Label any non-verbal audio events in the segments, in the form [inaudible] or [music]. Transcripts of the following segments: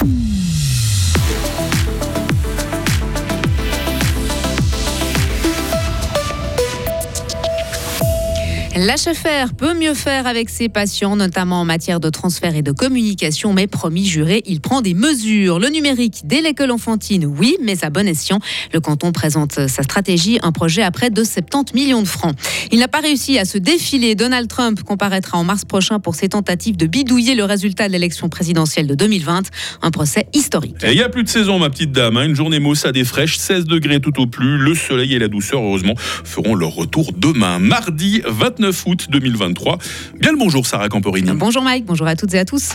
Hum. L'HFR peut mieux faire avec ses patients, notamment en matière de transfert et de communication, mais promis juré, il prend des mesures. Le numérique dès l'école enfantine, oui, mais à bon escient. Le canton présente sa stratégie, un projet à près de 70 millions de francs. Il n'a pas réussi à se défiler. Donald Trump comparaîtra en mars prochain pour ses tentatives de bidouiller le résultat de l'élection présidentielle de 2020. Un procès historique. Il n'y a plus de saison, ma petite dame. Hein. Une journée maussade et fraîche, 16 degrés tout au plus. Le soleil et la douceur, heureusement, feront leur retour demain, mardi 29 août 2023. Bien le bonjour Sarah Camporini. Bonjour Mike, bonjour à toutes et à tous.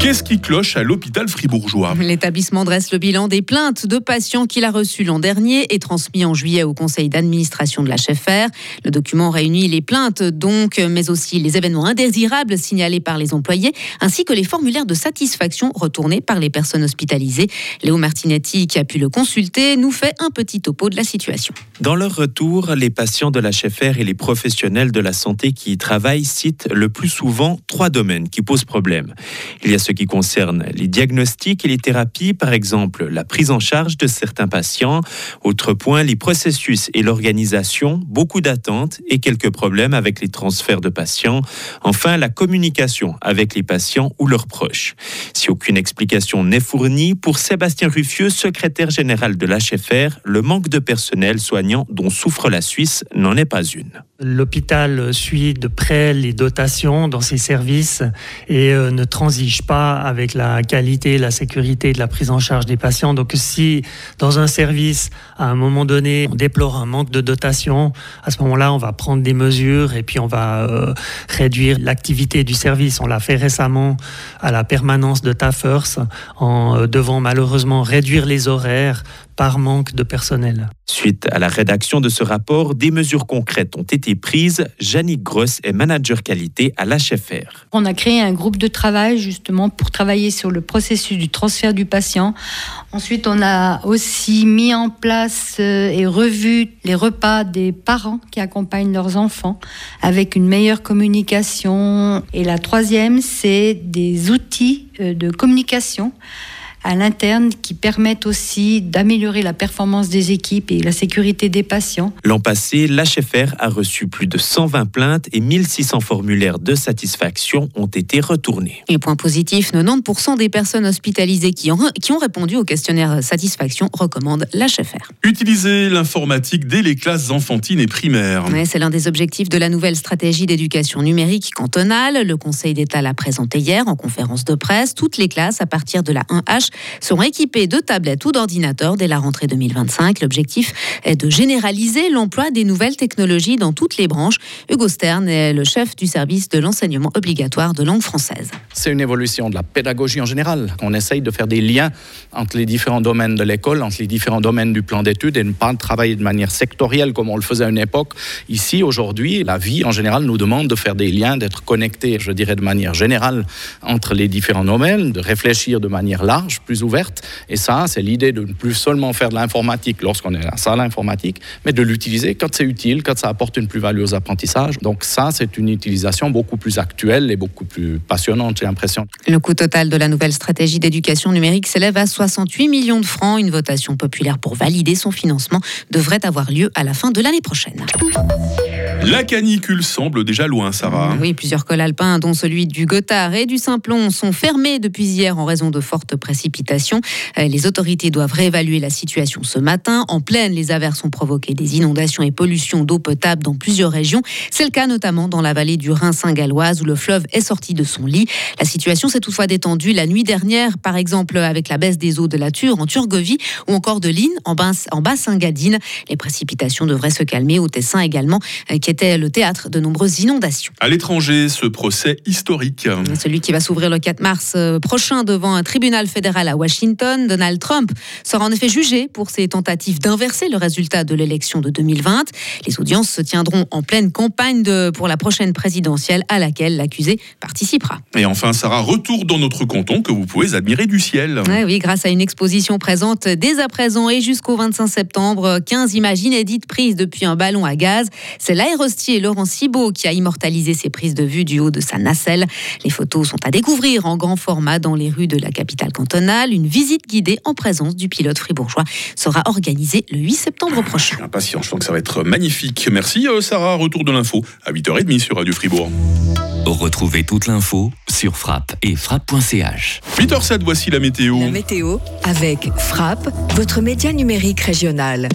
Qu'est-ce qui cloche à l'hôpital fribourgeois L'établissement dresse le bilan des plaintes de patients qu'il a reçus l'an dernier et transmis en juillet au conseil d'administration de la HFR. Le document réunit les plaintes donc, mais aussi les événements indésirables signalés par les employés, ainsi que les formulaires de satisfaction retournés par les personnes hospitalisées. Léo Martinetti, qui a pu le consulter, nous fait un petit topo de la situation. Dans leur retour, les patients de la HFR et les professionnels de la santé qui y travaillent citent le plus souvent trois domaines qui posent problème. Il y a ce qui concerne les diagnostics et les thérapies, par exemple la prise en charge de certains patients. Autre point, les processus et l'organisation, beaucoup d'attentes et quelques problèmes avec les transferts de patients. Enfin, la communication avec les patients ou leurs proches. Si aucune explication n'est fournie, pour Sébastien Ruffieux, secrétaire général de l'HFR, le manque de personnel soignant dont souffre la Suisse n'en est pas une. L'hôpital suit de près les dotations dans ses services et euh, ne transige pas avec la qualité, la sécurité de la prise en charge des patients. Donc si dans un service, à un moment donné, on déplore un manque de dotation, à ce moment-là, on va prendre des mesures et puis on va euh, réduire l'activité du service. On l'a fait récemment à la permanence de Taffers en euh, devant malheureusement réduire les horaires par manque de personnel. Suite à la rédaction de ce rapport, des mesures concrètes ont été prises. Jannick Gross est manager qualité à l'HFR. On a créé un groupe de travail justement pour travailler sur le processus du transfert du patient. Ensuite, on a aussi mis en place euh, et revu les repas des parents qui accompagnent leurs enfants avec une meilleure communication. Et la troisième, c'est des outils euh, de communication à l'interne qui permettent aussi d'améliorer la performance des équipes et la sécurité des patients. L'an passé, l'HFR a reçu plus de 120 plaintes et 1600 formulaires de satisfaction ont été retournés. Et point positif, 90% des personnes hospitalisées qui ont, qui ont répondu au questionnaire satisfaction recommandent l'HFR. Utiliser l'informatique dès les classes enfantines et primaires. c'est l'un des objectifs de la nouvelle stratégie d'éducation numérique cantonale. Le Conseil d'État l'a présenté hier en conférence de presse. Toutes les classes à partir de la 1H seront équipés de tablettes ou d'ordinateurs dès la rentrée 2025. L'objectif est de généraliser l'emploi des nouvelles technologies dans toutes les branches. Hugo Stern est le chef du service de l'enseignement obligatoire de langue française. C'est une évolution de la pédagogie en général. On essaye de faire des liens entre les différents domaines de l'école, entre les différents domaines du plan d'études et ne pas travailler de manière sectorielle comme on le faisait à une époque. Ici, aujourd'hui, la vie en général nous demande de faire des liens, d'être connectés, je dirais, de manière générale entre les différents domaines, de réfléchir de manière large plus ouverte. Et ça, c'est l'idée de ne plus seulement faire de l'informatique lorsqu'on est à la salle informatique, mais de l'utiliser quand c'est utile, quand ça apporte une plus-value aux apprentissages. Donc ça, c'est une utilisation beaucoup plus actuelle et beaucoup plus passionnante, j'ai l'impression. Le coût total de la nouvelle stratégie d'éducation numérique s'élève à 68 millions de francs. Une votation populaire pour valider son financement devrait avoir lieu à la fin de l'année prochaine. La canicule semble déjà loin, Sarah. Oui, plusieurs cols alpins, dont celui du Gothard et du Simplon, sont fermés depuis hier en raison de fortes précipitations. Euh, les autorités doivent réévaluer la situation ce matin. En pleine, les averses ont provoqué des inondations et pollutions d'eau potable dans plusieurs régions. C'est le cas notamment dans la vallée du Rhin-Saint-Galloise où le fleuve est sorti de son lit. La situation s'est toutefois détendue la nuit dernière, par exemple avec la baisse des eaux de la Ture en Turgovie ou encore de l'Inn en Bas-Saint-Gadine. Les précipitations devraient se calmer au Tessin également, euh, qui était le théâtre de nombreuses inondations. À l'étranger, ce procès historique. Celui qui va s'ouvrir le 4 mars euh, prochain devant un tribunal fédéral à Washington, Donald Trump sera en effet jugé pour ses tentatives d'inverser le résultat de l'élection de 2020. Les audiences se tiendront en pleine campagne de, pour la prochaine présidentielle à laquelle l'accusé participera. Et enfin, Sarah, retour dans notre canton que vous pouvez admirer du ciel. oui, grâce à une exposition présente dès à présent et jusqu'au 25 septembre, 15 images inédites prises depuis un ballon à gaz. C'est l'aéroport Rostier, Laurent Cibot, qui a immortalisé ses prises de vue du haut de sa nacelle. Les photos sont à découvrir en grand format dans les rues de la capitale cantonale. Une visite guidée en présence du pilote fribourgeois sera organisée le 8 septembre prochain. Impatient, je sens que ça va être magnifique. Merci euh, Sarah, retour de l'info à 8h30 sur Radio Fribourg. Retrouvez toute l'info sur frappe et frappe.ch. 8h07, voici la météo. La météo avec Frappe, votre média numérique régional.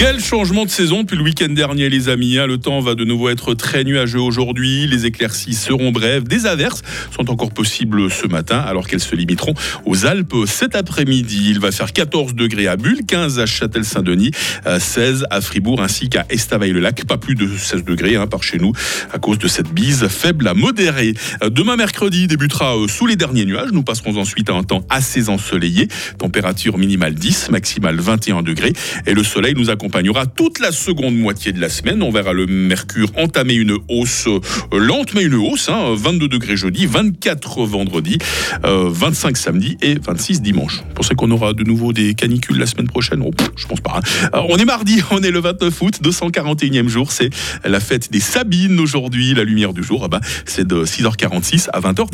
Quel changement de saison depuis le week-end dernier, les amis? Hein. Le temps va de nouveau être très nuageux aujourd'hui. Les éclaircies seront brèves. Des averses sont encore possibles ce matin, alors qu'elles se limiteront aux Alpes cet après-midi. Il va faire 14 degrés à Bulle, 15 à Châtel-Saint-Denis, 16 à Fribourg, ainsi qu'à Estavayer-le-Lac. Pas plus de 16 degrés hein, par chez nous, à cause de cette bise faible à modérée. Demain mercredi débutera euh, sous les derniers nuages. Nous passerons ensuite à un temps assez ensoleillé. Température minimale 10, maximale 21 degrés. Et le soleil nous accompagne accompagnera toute la seconde moitié de la semaine. On verra le mercure entamer une hausse euh, lente, mais une hausse. 22 hein. degrés jeudi, 24 vendredi, 25 euh, samedi et 26 dimanche. Vous pensez qu'on aura de nouveau des canicules la semaine prochaine oh, Je pense pas. Hein. on est mardi, [laughs] on est le 29 août, 241e jour. C'est la fête des Sabines aujourd'hui. La lumière du jour, ah bah, c'est de 6h46 à 20h.